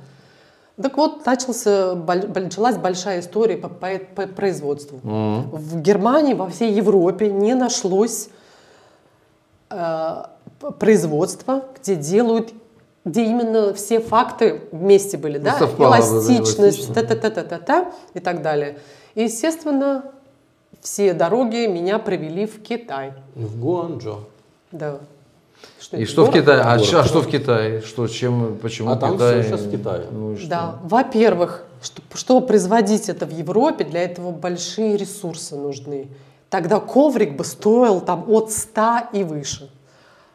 Так вот, начался, началась большая история по, по- по производству. В Германии, во всей Европе не нашлось э, производства, где делают, где именно все факты вместе были, да, совпало, да, да, эластичность, эластично. та-та-та-та-та и так далее. И, естественно, все дороги меня привели в Китай. В Гуанчжоу. Да. Что И что в город? Китае? А, Город. а что в Китае? Что, чем, почему А там Китай? всё щас в Китае. Ну и что? Да, во-первых, что- чтобы производить это в Европе, для этого большие ресурсы нужны. Тогда коврик бы стоил там от 100 и выше.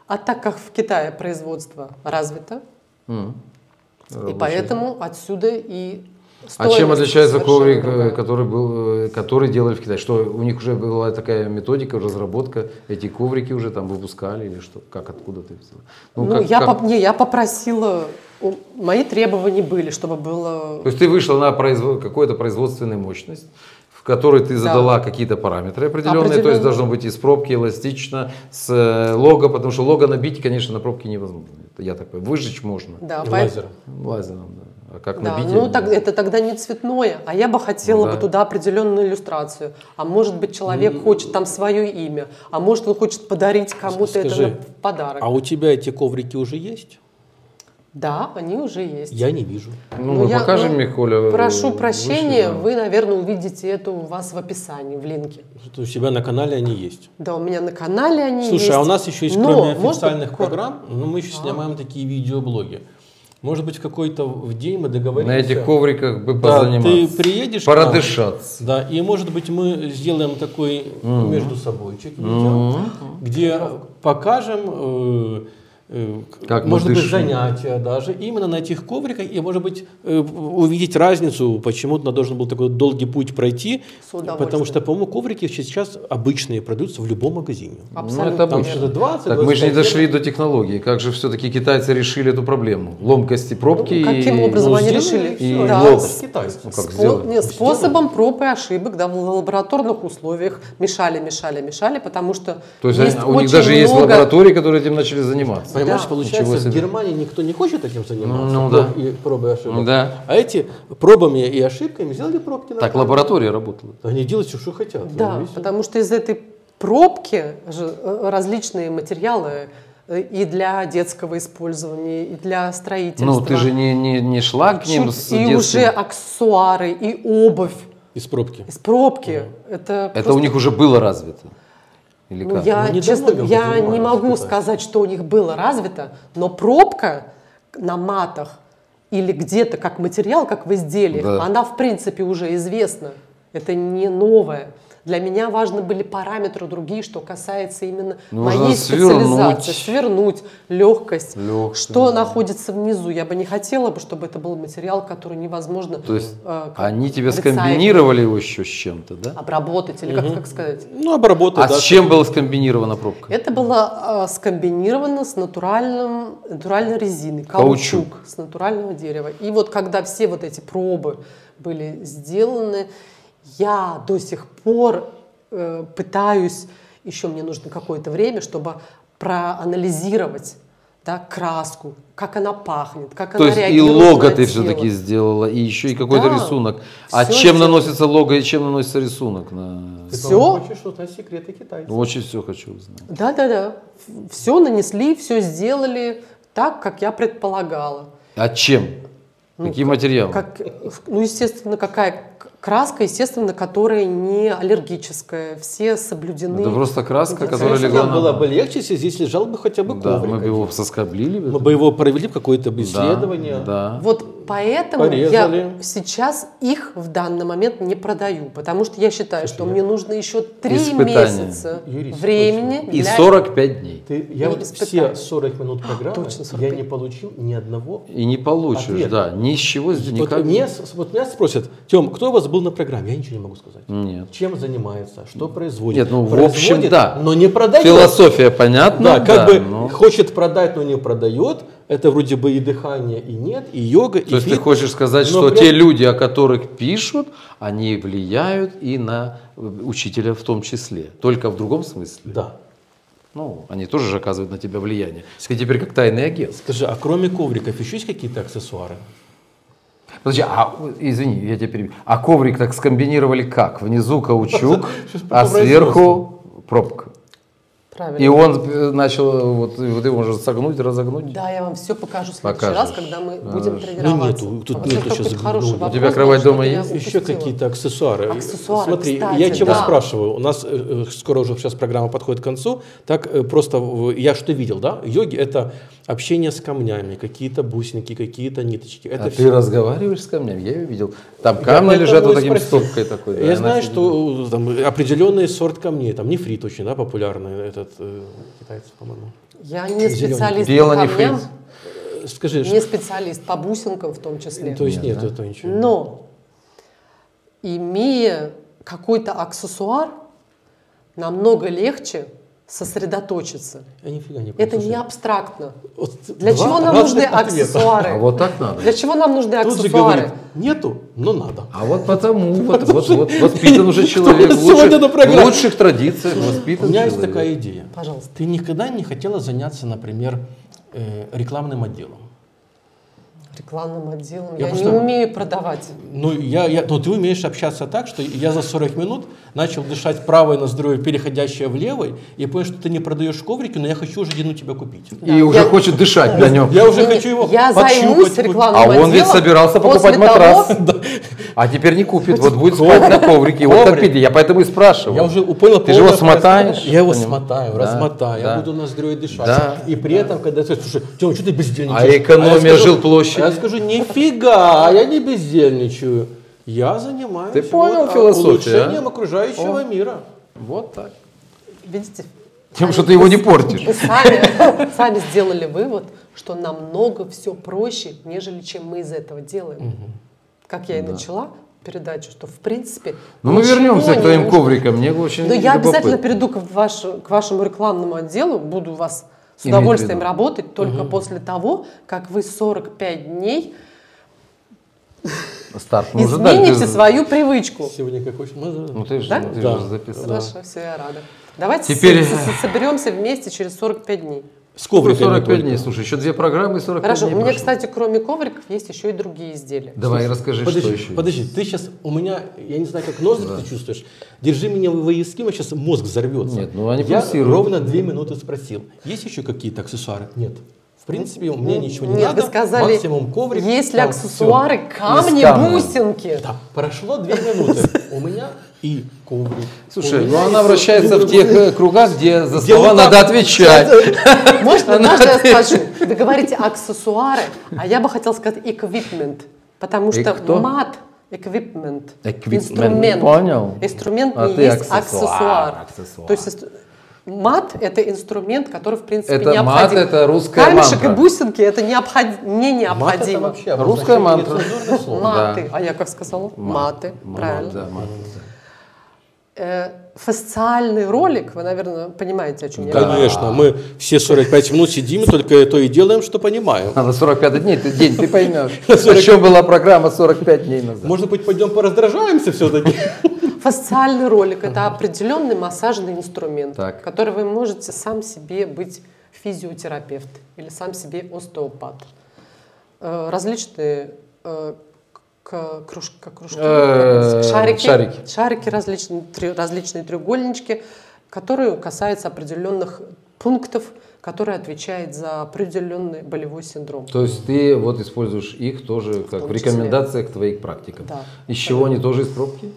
А так как в Китае производство развито, М. и поэтому отсюда и А чем отличается коврик, другая. э, который, был, э, который делали в Китае? Что у них уже была такая методика, разработка, эти коврики уже там выпускали или что? Как, откуда ты взяла? Ну, как- я, как- поп- не, я попросила, мои требования были, чтобы было То есть ты вышла на произво- какую-то производственную мощность, в которой ты задала какие-то параметры определенные, то есть должно быть из пробки эластично, с э, лого, потому что лого набить, конечно, на пробке невозможно. Это я такой, выжечь можно. да, Лазером. Лазером, да. А как Да, набить? ну так, это тогда не цветное, а я бы хотела да. бы туда определенную иллюстрацию. А может быть человек хочет там свое имя, а может он хочет подарить кому-то это на подарок. А у тебя эти коврики уже есть? Да, они уже есть. Я не вижу. Ну, Ну, мы я- покажем, ну, Михоля. Прошу выше, прощения, да. вы, наверное, увидите это у вас в описании, в линке. У себя на канале они есть. Да, у меня на канале они Слушай, есть. а у нас еще есть, Но, кроме официальных кор- программ, ну, мы еще снимаем такие видеоблоги. Может быть, в какой-то в день мы На договоримся. этих ковриках бы Да, позаниматься. ты приедешь к нам, Продышаться. Да, и может быть мы сделаем такой между собойчик видео, где покажем, э, э, Как мы может быть, занятия даже именно на этих ковриках, и может быть э, увидеть разницу, почему должен был такой долгий путь пройти, потому что, по-моему, коврики сейчас обычные продаются в любом магазине. Ну, Абсолютно это Там обычно. что-то 20, Так мы же не 25 дошли до технологии. Как же все-таки китайцы решили эту проблему? Ломкости пробки Ну, Каким и... образом ну, они решили? и Да, с- Китайцы. Ну, как спо- сделали? нет, способом проб и ошибок, да, в лабораторных условиях мешали, мешали, мешали, потому что То есть, есть у них даже есть много- лаборатории, которые этим начали заниматься. Понимаешь, Да. получается, Ничего в. Германии никто не хочет этим заниматься, Ну, да. и пробы и ошибок. Да. А эти пробами и ошибками сделали пробки. Так нормально. лаборатория работала. Они делают все, что хотят. Да, Ну, потому что из этой пробки же э, различные материалы э, и для детского использования, и для строительства. Ну, ты же не, не, не шла к ним Чуть- с и детским- уже аксессуары, и обувь Из пробки. из пробки. Это, Это просто- у них уже было развито? Или Ну, как? я, Ну, честно, я не могу сказать, что у них было развито, но пробка на матах или где-то как материал, как в изделиях, Да. она в принципе уже известна. Это не новое. Для меня важны были параметры другие, что касается именно Нужно моей специализации. свернуть. Свернуть, легкость. Легкость, Что да. находится внизу. Я бы не хотела, бы, чтобы это был материал, который невозможно То есть э, они тебе рецайклить, скомбинировали его еще с чем-то, да? обработать, или как, как сказать. Ну, обработать, А да, с чем была скомбинирована пробка? Это было э, скомбинировано с натуральным, натуральной резиной, Каучук. каучук, с натурального дерева. И вот когда все вот эти пробы были сделаны, я до сих пор э, пытаюсь, еще мне нужно какое-то время, чтобы проанализировать да, краску, как она пахнет, как То она есть и реагирует лого на ты тело. все-таки сделала, и еще и какой-то Да, рисунок. А чем это- наносится лого и чем наносится рисунок? На... Ты, хочешь узнать секреты китайцев. Ну, Очень все хочу узнать. Да, да, да. Все нанесли, все сделали так, как я предполагала. А чем? Какие материалы? Как, ну, естественно, какая краска, естественно, которая не аллергическая. Все соблюдены. Это просто краска, Да, которая конечно, легла Нам на... было бы легче, если здесь лежал бы хотя бы Да, коврик. мы бы его соскоблили. Мы бы его провели в какое-то бы Да, исследование. Да. Вот поэтому Порезали. я сейчас их в данный момент не продаю, потому что я считаю, что мне нужно еще три Испытания. месяца Юрий, времени И для 45 дней. Ты, я вот все 40 минут программы, точно, я 45. не получил ни одного. И не получишь, Ответ. да. Ни с чего, с- Вот, никак. меня, с- вот меня спросят, Тем, кто у вас был на программе? Я ничего не могу сказать. Нет. Чем занимается, что производит? Нет, ну, в общем, да. Но не продает. Философия понятна. Да, как бы но- хочет продать, но не продает. Это вроде бы и дыхание, и нет, и йога, и То есть ты фитнес. хочешь сказать, что при те люди, о которых пишут, они влияют и на э, учителя в том числе. Только в другом смысле. Да. Ну, они тоже же оказывают на тебя влияние. Ты теперь как тайный агент. Скажи, а кроме ковриков еще есть какие-то аксессуары? Подожди, а, извини, я тебя перебью. А коврик так скомбинировали как? Внизу каучук, а сверху пробка. Правильно. И он э, начал, вот, вот его может согнуть, разогнуть. Да, я вам все покажу в следующий Покажешь. раз, когда мы будем Ну, тренироваться. нету, тут А нету сейчас ну, у тебя кровать дома я есть? Еще какие-то аксессуары. Аксессуары, Смотри, кстати, я чего да. спрашиваю? У нас э, э, скоро уже сейчас программа подходит к концу. Так э, просто я что видел, да? Йоги это общение с камнями, какие-то бусинки, какие-то ниточки. Это А всё. ты разговариваешь с камнями? Я ее видел. Там Я камни поэтому лежат вот таким спросил. стопкой такой. да, Я знаю, сидит. что э, там определенный сорт камней, там нефрит очень, да, популярный этот э, китайцев, по-моему. Я не специалист по камням, Э, Скажи, не что- специалист по бусинкам в том числе. то есть Нет, нет, да? это ничего. Но, имея какой-то аксессуар, намного легче сосредоточиться. Я нифига не Это не абстрактно. Вот Для чего нам нужны ответа. аксессуары? А вот так надо. Для чего нам нужны Тут же аксессуары? говорит, нету, но надо. А вот потому, вот, вот, вот воспитан уже человек в лучших, лучших традициях, У воспитан меня есть такая идея. Пожалуйста. Ты никогда не хотела заняться, например, э, рекламным отделом? Рекламным отделом. Я Я, не просто- умею продавать. Ну, я, я, ну, ты умеешь общаться так, что я за 40 минут начал дышать правой ноздрой, переходящей в левой, и понял, что ты не продаешь коврики, но я хочу уже одну тебя купить. И уже Я- хочет дышать на нем. Я уже Не, хочу его Я займусь рекламным А он ведь отделом собирался покупать матрас. А теперь не купит, вот будет спать на коврике. Вот иди, я поэтому и спрашиваю. Я уже понял. Ты же его смотаешь. Я его смотаю, размотаю, я буду ноздрёй дышать. И при этом, когда ты слушай, Тём, что ты бездельничаешь? А экономия я скажу- жилплощади? а Я скажу, нифига, я не бездельничаю. Я занимаюсь Ты понял вот, философию, а? улучшением окружающего мира. Вот так. Видите? Тем, что ты его не портишь. Вы сами, сами сделали вывод, что намного все проще, нежели чем мы из этого делаем. Как я и начала передачу, что в принципе... Но Ну, мы вернемся не к твоим нужно. коврикам. Мне очень Но я обязательно перейду к, ваш- к вашему рекламному отделу, буду у вас с Иметь удовольствием виду. работать только после того, как вы 45 дней Старт мы уже измените Ты- свою привычку. Сегодня какой мы- Ну ты же, Да? ты Да. же записал. Хорошо, все, я рада. Давайте Теперь- соберемся вместе через 45 дней. С ковриками 45 только. дней, слушай, еще две программы и 45 Хорошо, у дней меня, прошло. кстати, кроме ковриков есть еще и другие изделия. Давай, расскажи, что Подожди, еще. подожди, ты сейчас у меня, я не знаю, как ноздри ты чувствуешь. Держи меня в у меня сейчас мозг взорвется. Нет, ну они Я пульсируют. ровно две минуты спросил. Есть еще какие-то аксессуары? Нет. В принципе, мне ничего не Нет, надо. вы сказали, максимум коврик. есть ли там аксессуары, всё. камни, бусинки? Да, прошло две минуты. У меня и коврик. Слушай, ну она вращается в тех э, кругах, где за Где слова вот так надо отвечать. Можно, можно я скажу? Вы говорите аксессуары, а я бы хотела сказать equipment, потому что кто? мат equipment, Equipment, инструмент. понял. Инструмент А не ты есть аксессуар, аксессуар. аксессуар. То есть мат это инструмент, который в принципе Это необходим. мат, это русская Камешек мантра. и бусинки это необход- не Мат это необходимо. вообще Русская мантра. Маты, а я как сказала? Маты, Мат, правильно. да, Э, Фасциальный ролик, вы, наверное, понимаете, о чем я говорю. Конечно, мы все 45 минут сидим, только то и делаем, что понимаем. А на 45 дней, ты, день, ты поймешь. О чем была программа 45 дней назад. Может быть, пойдем пораздражаемся все-таки? Фасциальный ролик – это определенный массажный инструмент, Так. который вы можете сам себе быть физиотерапевт или сам себе остеопат. Э, Различные э, к- круж- как кружки, Э, шарики, шарики. шарики различные, различные треугольнички, которые касаются определенных пунктов, которые отвечают за определенный болевой синдром. То есть ты вот используешь их тоже как в рекомендациях к твоим практикам. Да, Из чего они тоже из пробки?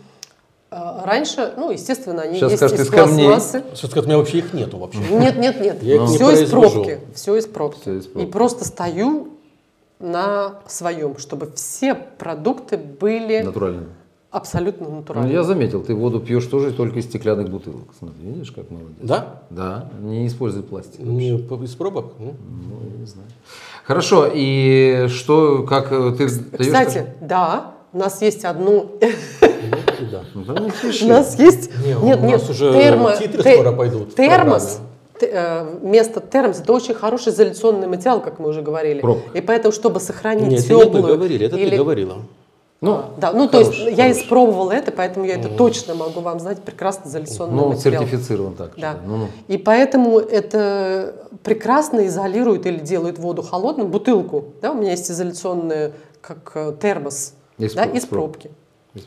Э, Раньше, ну, естественно, они Сейчас есть скажет, из пластмассы. Что сказать, у меня вообще их нету вообще. Нет, нет, нет. Я их не все из пробки. Все из пробки. Всё из пробки. И просто стою на своем, чтобы все продукты были Натуральными. абсолютно Ну, натуральными. я заметил, ты воду пьешь тоже только из стеклянных бутылок. Смотри, видишь, как молодец. Да? Да, не используй пластик. Не из пробок? Ну, Ну, я не знаю. Хорошо, и что, как э, ты даешь... Кстати, да, у нас есть одно... ну, да. Ну, да не У нас есть... Не, у нет, нас нет, уже термо- титры те- скоро пойдут Термос. э, Вместо термос это очень хороший изоляционный материал, как мы уже говорили. И поэтому, чтобы сохранить Нет, теплую говорили, это ты говорила. Ну, А, да, ну то есть хороший, я испробовала это, поэтому я это точно могу вам знать, прекрасно изоляционный ну, материал. сертифицирован так. Да. Ну, ну. И поэтому это прекрасно изолирует или делает воду холодной, бутылку. Да, у меня есть изоляционная, как э, термос, Из да, проб- из проб. пробки.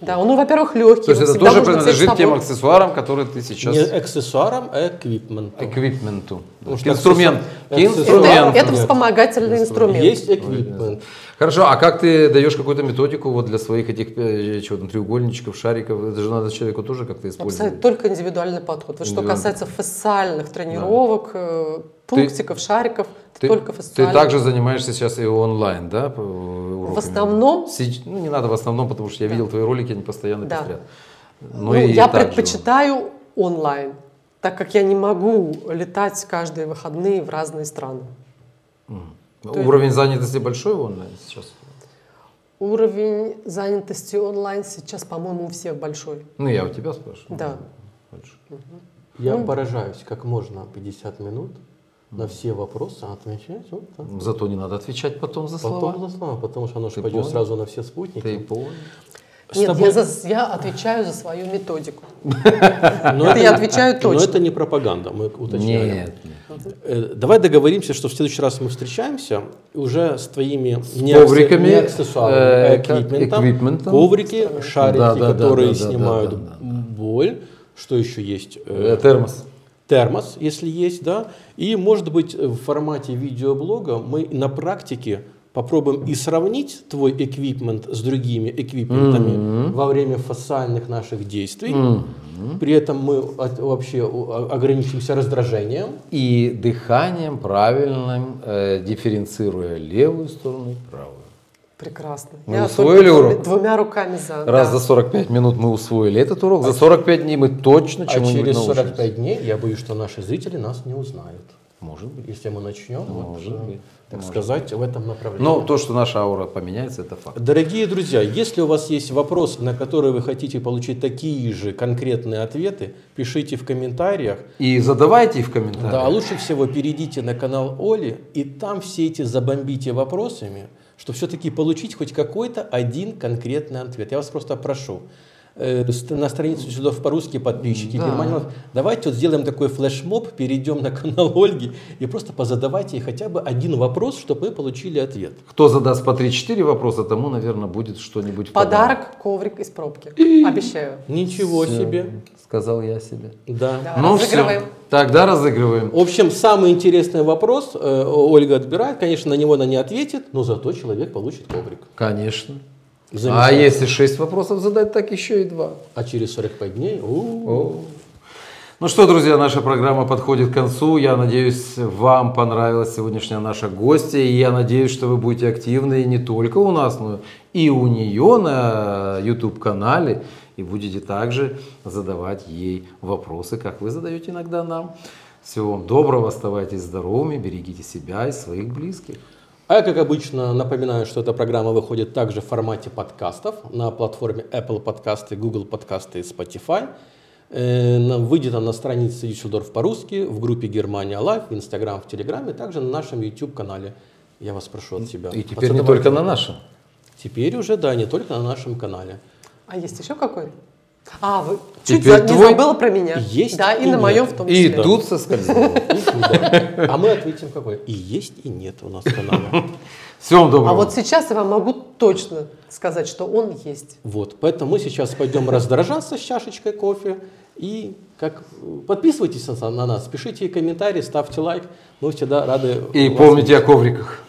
Да, он, ну, во-первых, легкий. То есть это тоже принадлежит тем аксессуарам, которые ты сейчас... Не аксессуарам, а эквипменту. Эквипменту. Потому что Инструмент. аксессуар- Это, Инструмент. это вспомогательный инструмент. Есть эквипмент. Хорошо, а как ты даешь какую-то методику вот для своих этих э, чего там, треугольничков, шариков? Это же надо человеку тоже как-то Абсолютно, использовать. только индивидуальный подход. Вот что касается фасциальных тренировок, э, пунктиков, шариков, это Ты, только ты также занимаешься сейчас и онлайн, да? уроками? В основном- Сеч- Ну, не надо в основном, потому что я видел твои ролики, они постоянно Да. пестрят. Ну, и я предпочитаю онлайн, так как я не могу летать каждые выходные в разные страны. Уровень занятости большой в онлайн сейчас? Уровень занятости онлайн сейчас, по-моему, у всех большой. Ну, я у тебя спрашиваю. Да. Больше. Я поражаюсь, как можно 50 минут на все вопросы отвечать вот так. Зато не надо отвечать потом за слова. Потом за слова, потому что оно же пойдет понял? сразу на все спутники. Ты понял? С Нет, тобой- я, за- я отвечаю за свою методику. Но это я отвечаю Но точно. это не пропаганда, мы уточняем. Нет. Э, Давай договоримся, что в следующий раз мы встречаемся уже с твоими не, ковриками, аксессуарами. Коврики, шарики, Да, да, да, которые да, да, снимают да, да, да. боль. Что еще есть? Э, Э, Термос. Термос, если есть, да. И, может быть, в формате видеоблога мы на практике попробуем и сравнить твой эквипмент с другими эквипментами во время фасциальных наших действий. При этом мы от- вообще ограничимся раздражением. И дыханием правильным, э, дифференцируя левую сторону и правую. Прекрасно. Мы я усвоили урок? Двумя руками за. Раз да. за 45 минут мы усвоили этот урок, за 45 дней мы точно А чему-нибудь через научимся. 45 дней я боюсь, что наши зрители нас не узнают. Может быть. Если мы начнем, вот, Может э, быть. так Может сказать, в этом направлении. Но то, что наша аура поменяется, это факт. Дорогие друзья, если у вас есть вопросы, на которые вы хотите получить такие же конкретные ответы, пишите в комментариях. И задавайте их в комментариях. Да, а лучше всего перейдите на канал Оли и там все эти забомбите вопросами, чтобы все-таки получить хоть какой-то один конкретный ответ. Я вас просто прошу. э, на страницу Дюссельдорф по-русски подписчики Да. Германии Лайв. Давайте вот сделаем такой флешмоб, перейдем на канал Ольги и просто позадавайте ей хотя бы один вопрос, чтобы мы получили ответ. Кто задаст по 3-4 вопроса, тому, наверное, будет что-нибудь в Подарок, коврик из пробки. Обещаю. Ничего Всё, себе. Сказал я себе. Да. Да, ну разыгрываем. все, тогда разыгрываем. В общем, самый интересный вопрос э, Ольга отбирает. Конечно, на него она не ответит, но зато человек получит коврик. Конечно. А если 6 вопросов задать, так еще и 2. А через 45 дней... у, Ну что, друзья, наша программа подходит к концу. Я надеюсь, вам понравилась сегодняшняя наша гостья. И я надеюсь, что вы будете активны не только у нас, но и у нее на YouTube-канале. И будете также задавать ей вопросы, как вы задаете иногда нам. Всего вам доброго, оставайтесь здоровыми, берегите себя и своих близких. А я, как обычно, напоминаю, что эта программа выходит также в формате подкастов на платформе Apple подкасты, Google подкасты и Spotify. Э, Выйдет она на странице Düsseldorf по-русски, в группе Германия Лайв, в Инстаграм, в Телеграме, также на нашем YouTube-канале. Я вас прошу от себя. И теперь не только на нашем. Теперь уже, да, не только на нашем канале. А есть еще какой? А, вы чуть Теперь за- не твой забыла про меня. есть Да, и, и на нет. моем в том И числе. тут соскользнуло. И. А мы ответим какой. И есть, и нет у нас канала. Всего вам доброго. А вот сейчас я вам могу точно сказать, что он есть. Вот, поэтому мы сейчас пойдем раздражаться с чашечкой кофе и как подписывайтесь на на нас, пишите комментарии, ставьте лайк, мы всегда рады. И помните о ковриках.